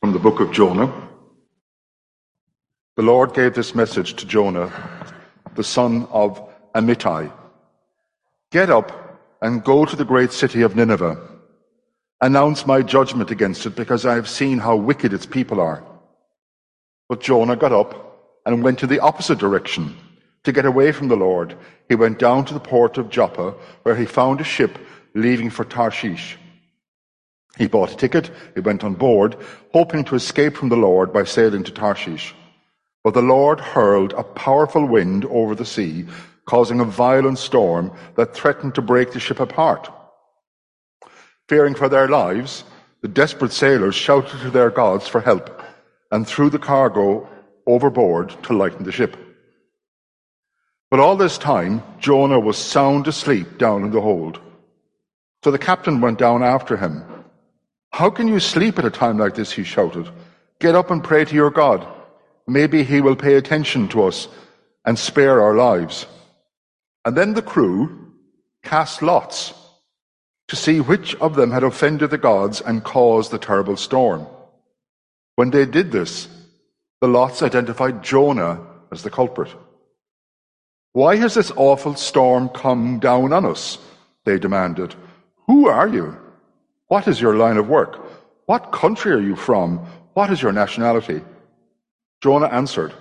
From the book of Jonah. The Lord gave this message to Jonah, the son of Amittai Get up and go to the great city of Nineveh. Announce my judgment against it, because I have seen how wicked its people are. But Jonah got up and went to the opposite direction. To get away from the Lord, he went down to the port of Joppa, where he found a ship leaving for Tarshish. He bought a ticket, he went on board, hoping to escape from the Lord by sailing to Tarshish. But the Lord hurled a powerful wind over the sea, causing a violent storm that threatened to break the ship apart. Fearing for their lives, the desperate sailors shouted to their gods for help and threw the cargo overboard to lighten the ship. But all this time, Jonah was sound asleep down in the hold. So the captain went down after him how can you sleep at a time like this? He shouted. Get up and pray to your God. Maybe he will pay attention to us and spare our lives. And then the crew cast lots to see which of them had offended the gods and caused the terrible storm. When they did this, the lots identified Jonah as the culprit. Why has this awful storm come down on us? They demanded. Who are you? What is your line of work? What country are you from? What is your nationality? Jonah answered,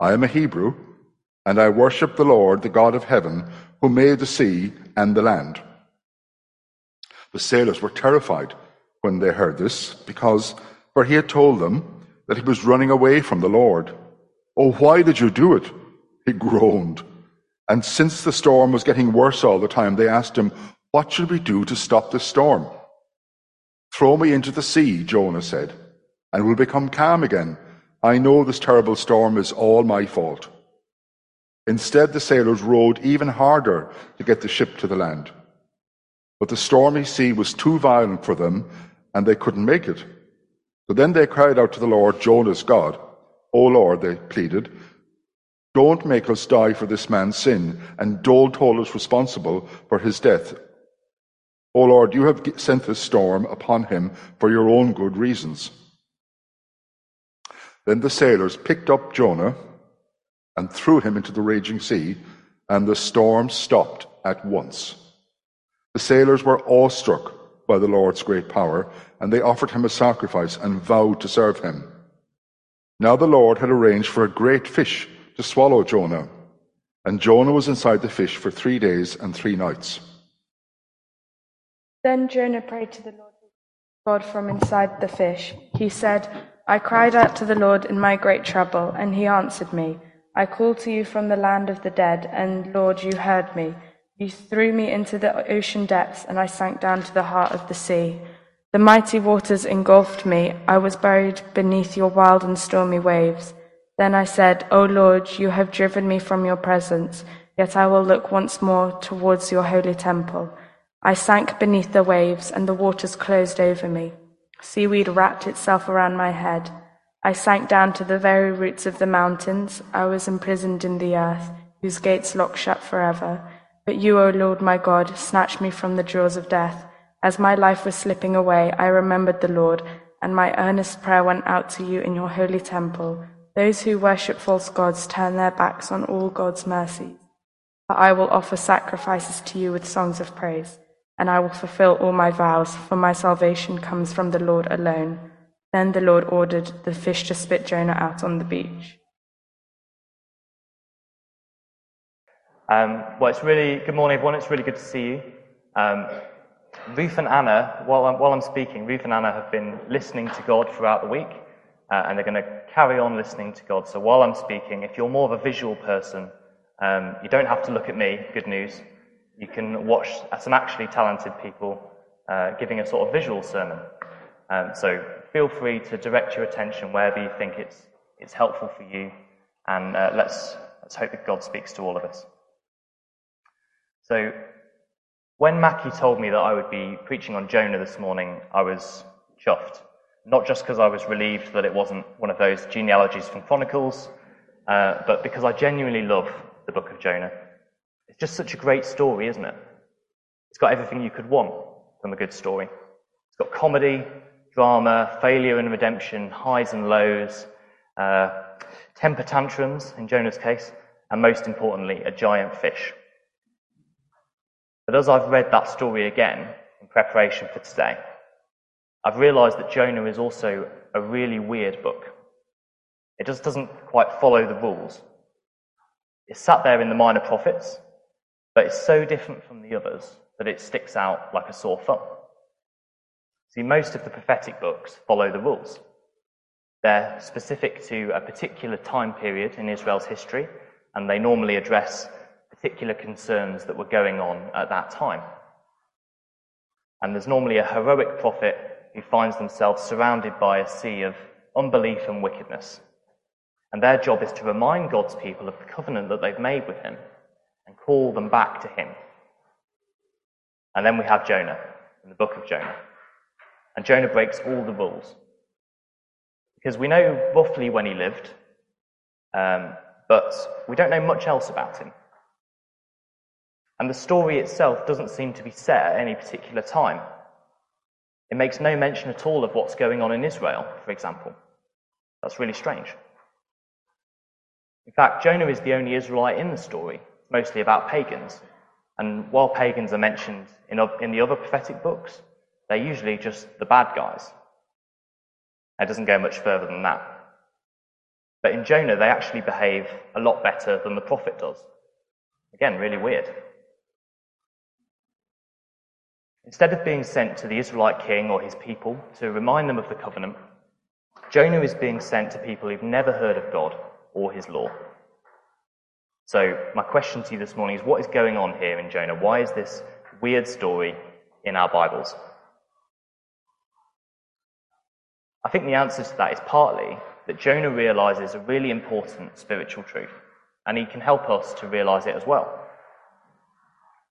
I am a Hebrew, and I worship the Lord, the God of heaven, who made the sea and the land. The sailors were terrified when they heard this, because for he had told them that he was running away from the Lord. Oh, why did you do it? He groaned. And since the storm was getting worse all the time, they asked him, What should we do to stop this storm? Throw me into the sea, Jonah said, and we'll become calm again. I know this terrible storm is all my fault. Instead, the sailors rowed even harder to get the ship to the land. But the stormy sea was too violent for them, and they couldn't make it. So then they cried out to the Lord, Jonah's God. O Lord, they pleaded, don't make us die for this man's sin, and don't hold us responsible for his death O Lord, you have sent this storm upon him for your own good reasons. Then the sailors picked up Jonah and threw him into the raging sea, and the storm stopped at once. The sailors were awestruck by the Lord's great power, and they offered him a sacrifice and vowed to serve him. Now the Lord had arranged for a great fish to swallow Jonah, and Jonah was inside the fish for three days and three nights. Then Jonah prayed to the Lord God from inside the fish. He said, I cried out to the Lord in my great trouble, and he answered me. I called to you from the land of the dead, and Lord, you heard me. You threw me into the ocean depths, and I sank down to the heart of the sea. The mighty waters engulfed me. I was buried beneath your wild and stormy waves. Then I said, O Lord, you have driven me from your presence, yet I will look once more towards your holy temple. I sank beneath the waves, and the waters closed over me. Seaweed wrapped itself around my head. I sank down to the very roots of the mountains. I was imprisoned in the earth, whose gates lock shut forever. But you, O Lord my God, snatched me from the jaws of death. As my life was slipping away, I remembered the Lord, and my earnest prayer went out to you in your holy temple. Those who worship false gods turn their backs on all God's mercies. But I will offer sacrifices to you with songs of praise and I will fulfill all my vows, for my salvation comes from the Lord alone. Then the Lord ordered the fish to spit Jonah out on the beach. Um, well, it's really good morning, everyone. It's really good to see you. Um, Ruth and Anna, while I'm, while I'm speaking, Ruth and Anna have been listening to God throughout the week, uh, and they're going to carry on listening to God. So while I'm speaking, if you're more of a visual person, um, you don't have to look at me. Good news you can watch some actually talented people uh, giving a sort of visual sermon. Um, so feel free to direct your attention wherever you think it's, it's helpful for you, and uh, let's, let's hope that God speaks to all of us. So, when Mackie told me that I would be preaching on Jonah this morning, I was chuffed. Not just because I was relieved that it wasn't one of those genealogies from Chronicles, uh, but because I genuinely love the book of Jonah. It's just such a great story, isn't it? It's got everything you could want from a good story. It's got comedy, drama, failure and redemption, highs and lows, uh, temper tantrums, in Jonah's case, and most importantly, a giant fish. But as I've read that story again in preparation for today, I've realized that Jonah is also a really weird book. It just doesn't quite follow the rules. It's sat there in the minor prophets, but it's so different from the others that it sticks out like a sore thumb. See, most of the prophetic books follow the rules. They're specific to a particular time period in Israel's history, and they normally address particular concerns that were going on at that time. And there's normally a heroic prophet who finds themselves surrounded by a sea of unbelief and wickedness. And their job is to remind God's people of the covenant that they've made with Him and call them back to Him. And then we have Jonah in the book of Jonah. And Jonah breaks all the rules. Because we know roughly when he lived, um, but we don't know much else about him. And the story itself doesn't seem to be set at any particular time. It makes no mention at all of what's going on in Israel, for example. That's really strange. In fact, Jonah is the only Israelite in the story. Mostly about pagans. And while pagans are mentioned in, in the other prophetic books, they're usually just the bad guys. It doesn't go much further than that. But in Jonah, they actually behave a lot better than the prophet does. Again, really weird. Instead of being sent to the Israelite king or his people to remind them of the covenant, Jonah is being sent to people who've never heard of God or his law. So, my question to you this morning is what is going on here in Jonah? Why is this weird story in our Bibles? I think the answer to that is partly that Jonah realizes a really important spiritual truth, and he can help us to realize it as well.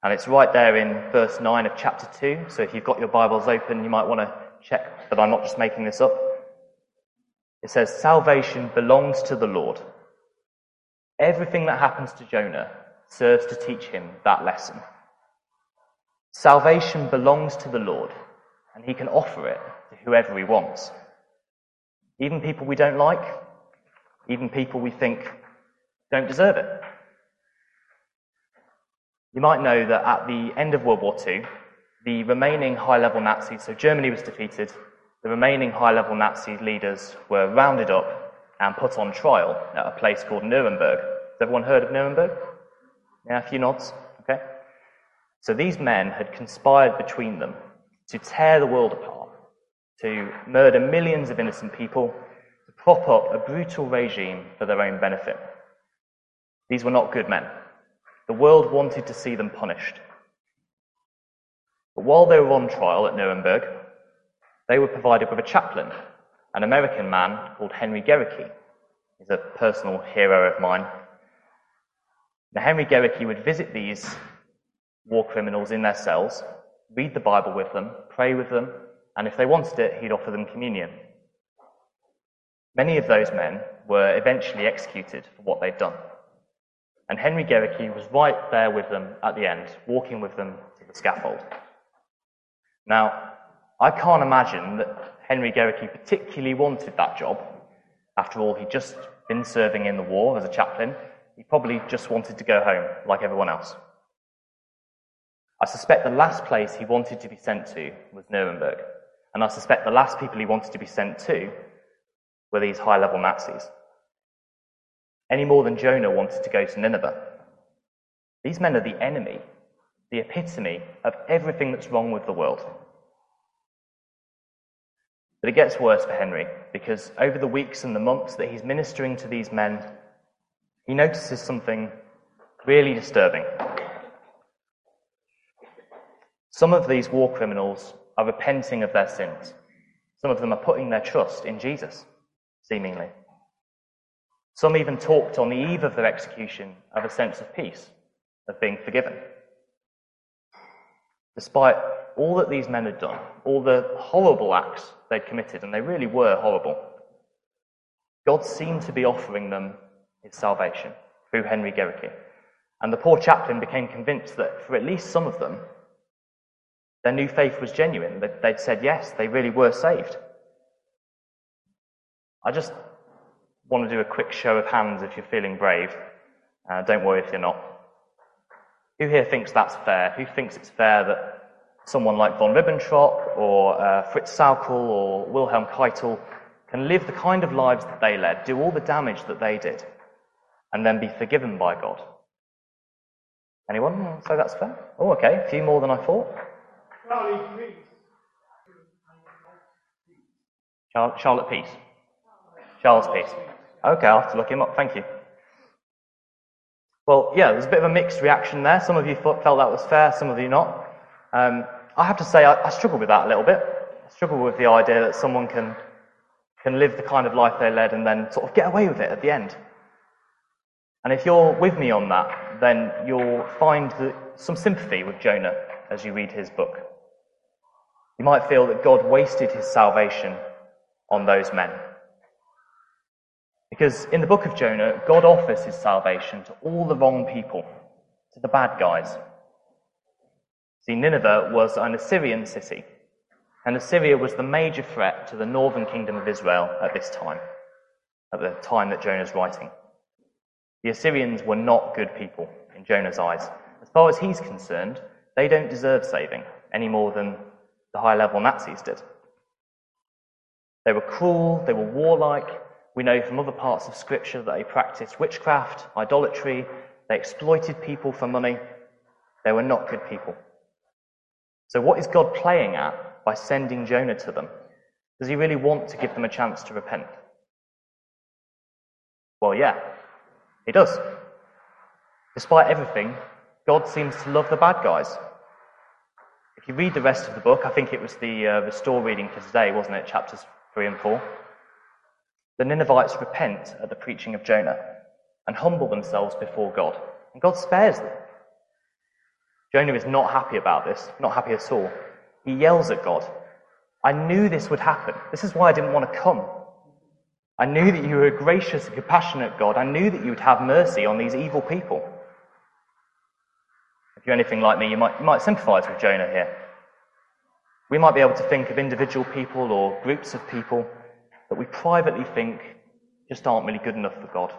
And it's right there in verse 9 of chapter 2. So if you've got your Bibles open, you might want to check that I'm not just making this up. It says, Salvation belongs to the Lord. Everything that happens to Jonah serves to teach him that lesson. Salvation belongs to the Lord, and he can offer it to whoever he wants. Even people we don't like, even people we think don't deserve it. You might know that at the end of World War II, the remaining high level Nazis, so Germany was defeated, the remaining high level Nazi leaders were rounded up and put on trial at a place called Nuremberg. Has everyone heard of Nuremberg? Yeah, a few nods. Okay. So these men had conspired between them to tear the world apart, to murder millions of innocent people, to prop up a brutal regime for their own benefit. These were not good men. The world wanted to see them punished. But while they were on trial at Nuremberg, they were provided with a chaplain, an American man called Henry Gerecke. He's a personal hero of mine. Now, Henry Gerecke would visit these war criminals in their cells, read the Bible with them, pray with them, and if they wanted it, he'd offer them communion. Many of those men were eventually executed for what they'd done. And Henry Gerecke was right there with them at the end, walking with them to the scaffold. Now, I can't imagine that Henry Gerecke particularly wanted that job. After all, he'd just been serving in the war as a chaplain. He probably just wanted to go home, like everyone else. I suspect the last place he wanted to be sent to was Nuremberg. And I suspect the last people he wanted to be sent to were these high level Nazis any more than Jonah wanted to go to Nineveh. These men are the enemy, the epitome of everything that's wrong with the world. But it gets worse for Henry because over the weeks and the months that he's ministering to these men, he notices something really disturbing. Some of these war criminals are repenting of their sins. Some of them are putting their trust in Jesus, seemingly. Some even talked on the eve of their execution of a sense of peace, of being forgiven. Despite all that these men had done, all the horrible acts they'd committed, and they really were horrible, God seemed to be offering them his salvation through Henry Gerecke. And the poor chaplain became convinced that for at least some of them, their new faith was genuine, that they'd said yes, they really were saved. I just want to do a quick show of hands if you're feeling brave. Uh, don't worry if you're not. Who here thinks that's fair? Who thinks it's fair that someone like von Ribbentrop or uh, Fritz Sauckel or Wilhelm Keitel can live the kind of lives that they led, do all the damage that they did, and then be forgiven by God? Anyone say that's fair? Oh, okay, a few more than I thought. Charlotte Peace. Charles Peace. Okay, I'll have to look him up. Thank you. Well, yeah, there's a bit of a mixed reaction there. Some of you felt that was fair, some of you not. Um, I have to say, I, I struggle with that a little bit. I struggle with the idea that someone can, can live the kind of life they led and then sort of get away with it at the end. And if you're with me on that, then you'll find some sympathy with Jonah as you read his book. You might feel that God wasted his salvation on those men. Because in the book of Jonah, God offers his salvation to all the wrong people, to the bad guys. See, Nineveh was an Assyrian city, and Assyria was the major threat to the northern kingdom of Israel at this time, at the time that Jonah's writing. The Assyrians were not good people in Jonah's eyes. As far as he's concerned, they don't deserve saving any more than the high level Nazis did. They were cruel, they were warlike. We know from other parts of Scripture that they practiced witchcraft, idolatry, they exploited people for money. They were not good people. So, what is God playing at by sending Jonah to them? Does he really want to give them a chance to repent? Well, yeah, he does. Despite everything, God seems to love the bad guys. If you read the rest of the book, I think it was the uh, restore reading for today, wasn't it? Chapters 3 and 4. The Ninevites repent at the preaching of Jonah and humble themselves before God, and God spares them. Jonah is not happy about this, not happy at all. He yells at God, I knew this would happen. This is why I didn't want to come. I knew that you were a gracious and compassionate God. I knew that you would have mercy on these evil people. If you're anything like me, you might, you might sympathize with Jonah here. We might be able to think of individual people or groups of people that we privately think just aren't really good enough for God.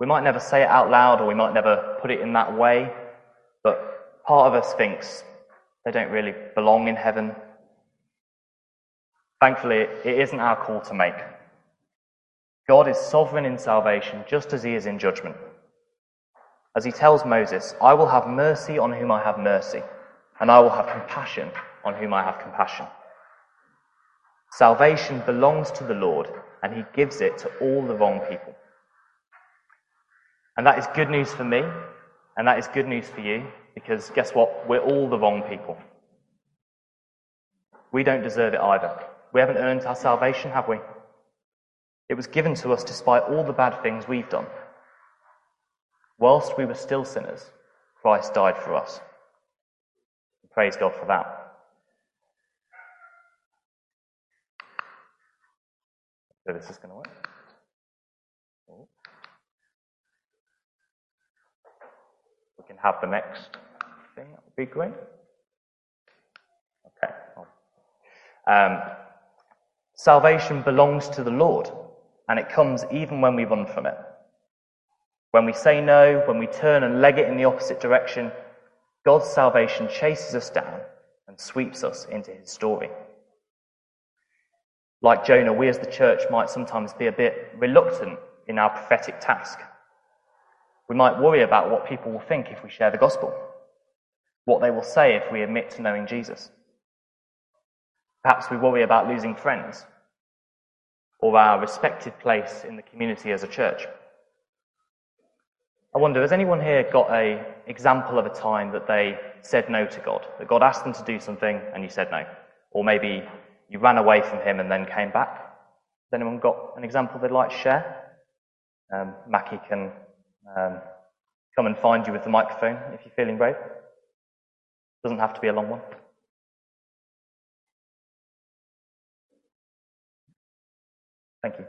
We might never say it out loud or we might never put it in that way, but part of us thinks they don't really belong in heaven. Thankfully, it isn't our call to make. God is sovereign in salvation just as he is in judgment. As he tells Moses, I will have mercy on whom I have mercy, and I will have compassion on whom I have compassion. Salvation belongs to the Lord, and he gives it to all the wrong people. And that is good news for me, and that is good news for you, because guess what? We're all the wrong people. We don't deserve it either. We haven't earned our salvation, have we? It was given to us despite all the bad things we've done. Whilst we were still sinners, Christ died for us. Praise God for that. So this is going to work. We can have the next thing. That would be great. Okay. Um, salvation belongs to the Lord, and it comes even when we run from it. When we say no, when we turn and leg it in the opposite direction, God's salvation chases us down and sweeps us into his story. Like Jonah, we as the church might sometimes be a bit reluctant in our prophetic task. We might worry about what people will think if we share the gospel, what they will say if we admit to knowing Jesus. Perhaps we worry about losing friends or our respected place in the community as a church. I wonder, has anyone here got an example of a time that they said no to God? That God asked them to do something and you said no? Or maybe you ran away from Him and then came back? Has anyone got an example they'd like to share? Um, Mackie can um, come and find you with the microphone if you're feeling brave. Doesn't have to be a long one. Thank you.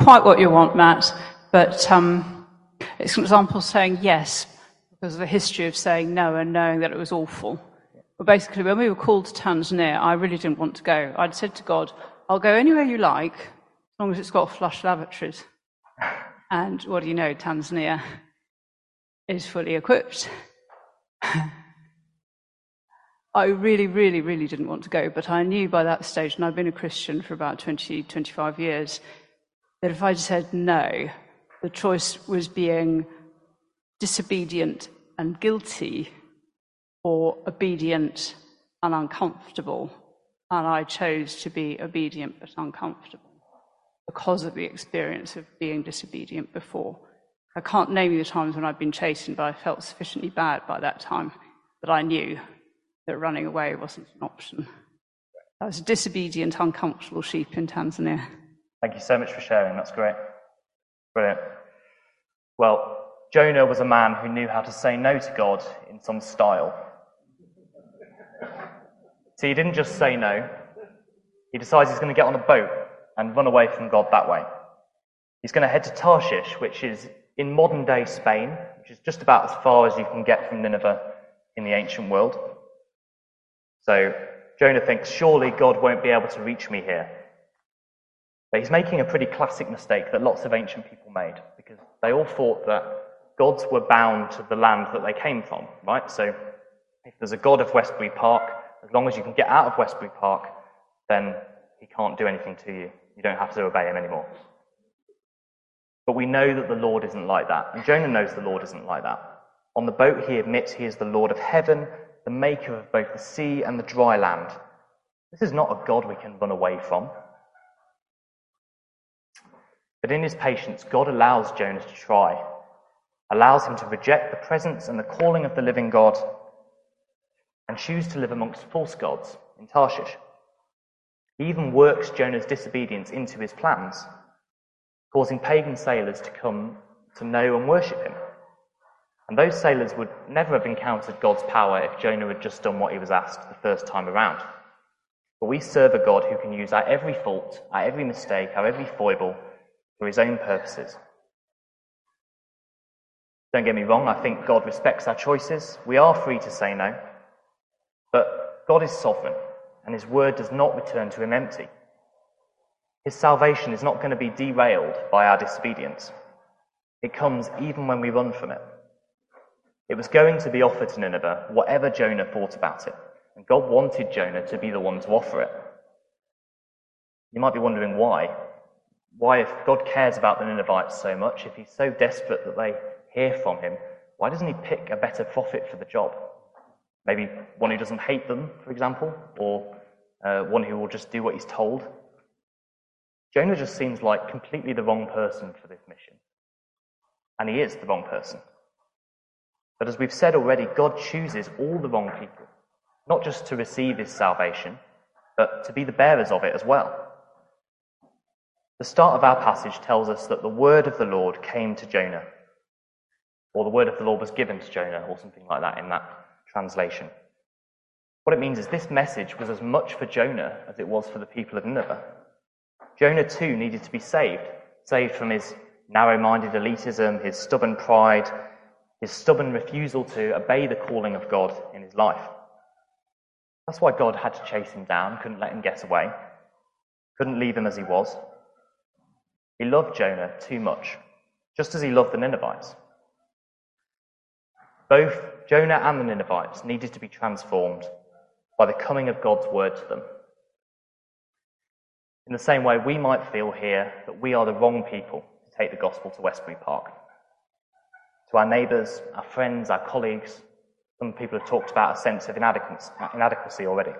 quite what you want, Matt, but um, it's an example saying yes because of a history of saying no and knowing that it was awful. But basically, when we were called to Tanzania, I really didn't want to go. I'd said to God, I'll go anywhere you like, long as it's got flush lavatories. And what do you know? Tanzania is fully equipped. I really, really, really didn't want to go, but I knew by that stage, and I've been a Christian for about 20, 25 years, that if I said no, the choice was being disobedient and guilty or obedient and uncomfortable. And I chose to be obedient but uncomfortable because of the experience of being disobedient before. I can't name you the times when I've been chastened, but I felt sufficiently bad by that time that I knew that running away wasn't an option. I was a disobedient, uncomfortable sheep in Tanzania. Thank you so much for sharing. That's great. Brilliant. Well, Jonah was a man who knew how to say no to God in some style. So he didn't just say no, he decides he's going to get on a boat and run away from God that way. He's going to head to Tarshish, which is in modern day Spain, which is just about as far as you can get from Nineveh in the ancient world. So Jonah thinks, surely God won't be able to reach me here. But he's making a pretty classic mistake that lots of ancient people made because they all thought that gods were bound to the land that they came from, right? So if there's a god of Westbury Park, as long as you can get out of Westbury Park, then he can't do anything to you. You don't have to obey him anymore. But we know that the Lord isn't like that. And Jonah knows the Lord isn't like that. On the boat, he admits he is the Lord of heaven, the maker of both the sea and the dry land. This is not a God we can run away from. But in his patience, God allows Jonah to try, allows him to reject the presence and the calling of the living God, and choose to live amongst false gods in Tarshish. He even works Jonah's disobedience into his plans, causing pagan sailors to come to know and worship him. And those sailors would never have encountered God's power if Jonah had just done what he was asked the first time around. But we serve a God who can use our every fault, our every mistake, our every foible for his own purposes. Don't get me wrong, I think God respects our choices. We are free to say no. But God is sovereign, and his word does not return to him empty. His salvation is not going to be derailed by our disobedience. It comes even when we run from it. It was going to be offered to Nineveh, whatever Jonah thought about it. And God wanted Jonah to be the one to offer it. You might be wondering why. Why, if God cares about the Ninevites so much, if he's so desperate that they hear from him, why doesn't he pick a better prophet for the job? Maybe one who doesn't hate them, for example, or uh, one who will just do what he's told. Jonah just seems like completely the wrong person for this mission. And he is the wrong person. But as we've said already, God chooses all the wrong people, not just to receive his salvation, but to be the bearers of it as well. The start of our passage tells us that the word of the Lord came to Jonah, or the word of the Lord was given to Jonah, or something like that in that translation. What it means is this message was as much for Jonah as it was for the people of Nineveh. Jonah too needed to be saved, saved from his narrow minded elitism, his stubborn pride, his stubborn refusal to obey the calling of God in his life. That's why God had to chase him down, couldn't let him get away, couldn't leave him as he was. He loved Jonah too much, just as he loved the Ninevites. Both Jonah and the Ninevites needed to be transformed by the coming of God's word to them. In the same way, we might feel here that we are the wrong people to take the gospel to Westbury Park. To our neighbours, our friends, our colleagues, some people have talked about a sense of inadequacy already.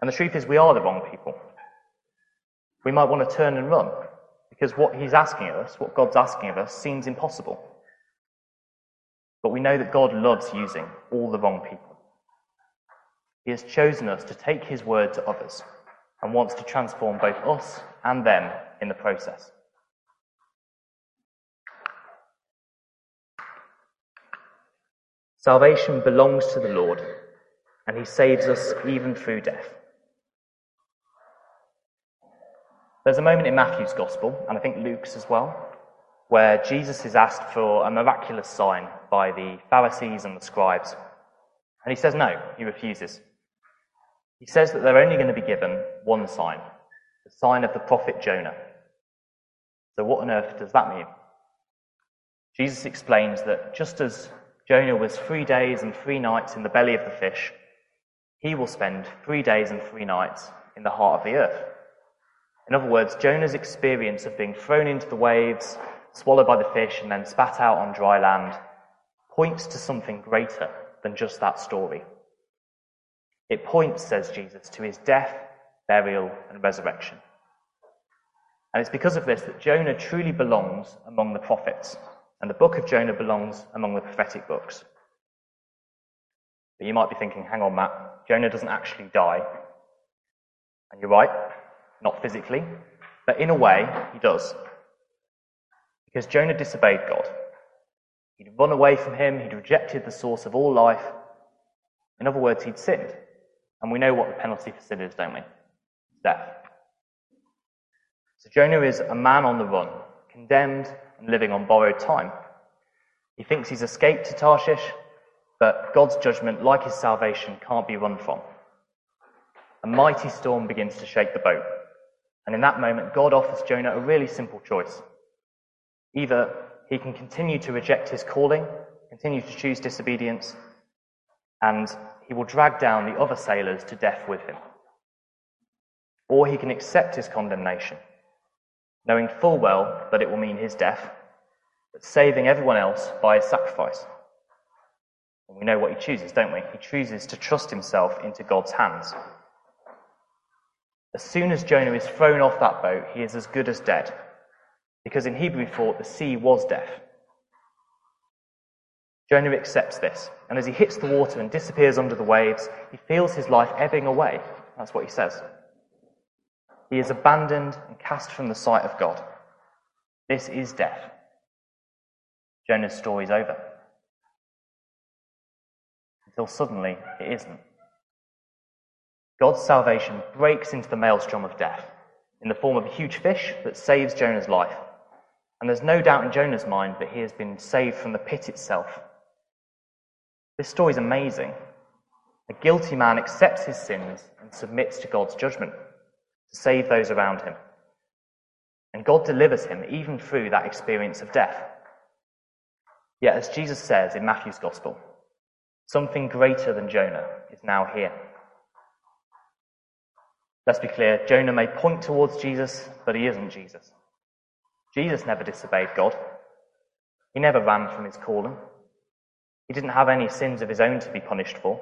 And the truth is, we are the wrong people we might want to turn and run because what he's asking of us, what God's asking of us, seems impossible. But we know that God loves using all the wrong people. He has chosen us to take his word to others and wants to transform both us and them in the process. Salvation belongs to the Lord, and he saves us even through death. There's a moment in Matthew's Gospel, and I think Luke's as well, where Jesus is asked for a miraculous sign by the Pharisees and the scribes. And he says no, he refuses. He says that they're only going to be given one sign the sign of the prophet Jonah. So, what on earth does that mean? Jesus explains that just as Jonah was three days and three nights in the belly of the fish, he will spend three days and three nights in the heart of the earth. In other words, Jonah's experience of being thrown into the waves, swallowed by the fish, and then spat out on dry land points to something greater than just that story. It points, says Jesus, to his death, burial, and resurrection. And it's because of this that Jonah truly belongs among the prophets, and the book of Jonah belongs among the prophetic books. But you might be thinking, hang on, Matt, Jonah doesn't actually die. And you're right, not physically, but in a way, he does. Because Jonah disobeyed God. He'd run away from him, he'd rejected the source of all life. In other words, he'd sinned. And we know what the penalty for sin is, don't we? Death. So Jonah is a man on the run, condemned and living on borrowed time. He thinks he's escaped to Tarshish, but God's judgment, like his salvation, can't be run from. A mighty storm begins to shake the boat. And in that moment, God offers Jonah a really simple choice. Either he can continue to reject his calling, continue to choose disobedience, and he will drag down the other sailors to death with him. Or he can accept his condemnation, knowing full well that it will mean his death, but saving everyone else by his sacrifice. And we know what he chooses, don't we? He chooses to trust himself into God's hands. As soon as Jonah is thrown off that boat, he is as good as dead, because in Hebrew thought the sea was death. Jonah accepts this, and as he hits the water and disappears under the waves, he feels his life ebbing away. That's what he says. He is abandoned and cast from the sight of God. This is death. Jonah's story is over. Until suddenly it isn't. God's salvation breaks into the maelstrom of death in the form of a huge fish that saves Jonah's life. And there's no doubt in Jonah's mind that he has been saved from the pit itself. This story is amazing. A guilty man accepts his sins and submits to God's judgment to save those around him. And God delivers him even through that experience of death. Yet, as Jesus says in Matthew's Gospel, something greater than Jonah is now here. Let's be clear Jonah may point towards Jesus, but he isn't Jesus. Jesus never disobeyed God, he never ran from his calling. He didn't have any sins of his own to be punished for.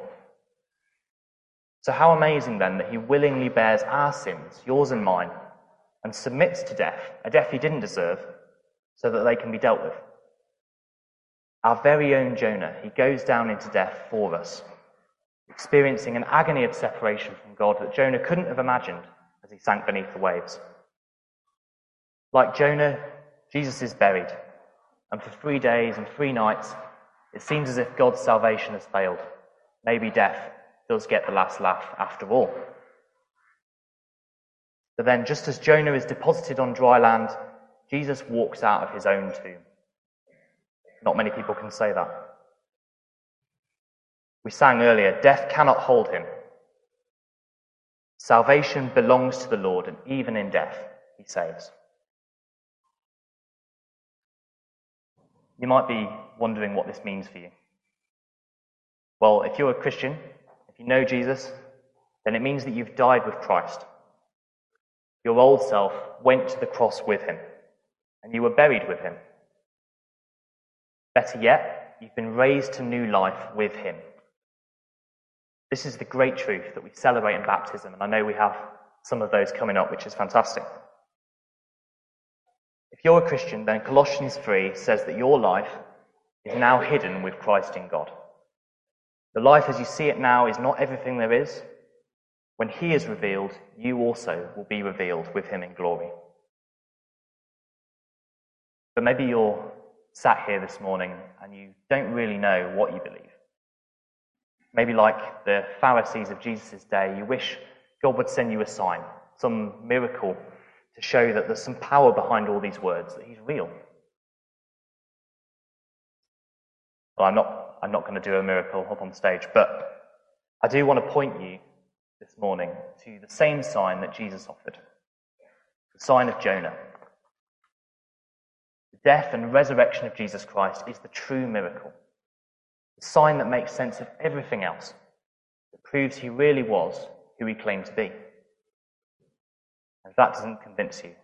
So, how amazing then that he willingly bears our sins, yours and mine, and submits to death, a death he didn't deserve, so that they can be dealt with. Our very own Jonah, he goes down into death for us, experiencing an agony of separation from God that Jonah couldn't have imagined as he sank beneath the waves. Like Jonah, Jesus is buried, and for three days and three nights, it seems as if God's salvation has failed. Maybe death does get the last laugh after all. But then, just as Jonah is deposited on dry land, Jesus walks out of his own tomb. Not many people can say that. We sang earlier, death cannot hold him. Salvation belongs to the Lord, and even in death, he saves. You might be wondering what this means for you. Well, if you're a Christian, if you know Jesus, then it means that you've died with Christ. Your old self went to the cross with him, and you were buried with him. Better yet, you've been raised to new life with him. This is the great truth that we celebrate in baptism, and I know we have some of those coming up, which is fantastic. If you're a Christian, then Colossians 3 says that your life is now hidden with Christ in God. The life as you see it now is not everything there is. When He is revealed, you also will be revealed with Him in glory. But maybe you're sat here this morning and you don't really know what you believe. Maybe, like the Pharisees of Jesus' day, you wish God would send you a sign, some miracle to show that there's some power behind all these words, that He's real. Well, I'm not, I'm not going to do a miracle up on stage, but I do want to point you this morning to the same sign that Jesus offered the sign of Jonah. The death and resurrection of Jesus Christ is the true miracle, the sign that makes sense of everything else, that proves he really was who he claimed to be. If that doesn't convince you,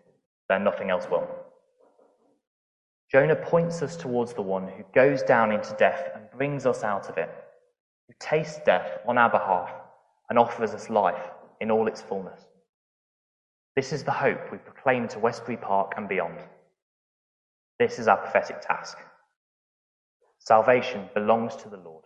then nothing else will. Jonah points us towards the one who goes down into death and brings us out of it, who tastes death on our behalf and offers us life in all its fullness. This is the hope we proclaim to Westbury Park and beyond. This is our prophetic task. Salvation belongs to the Lord.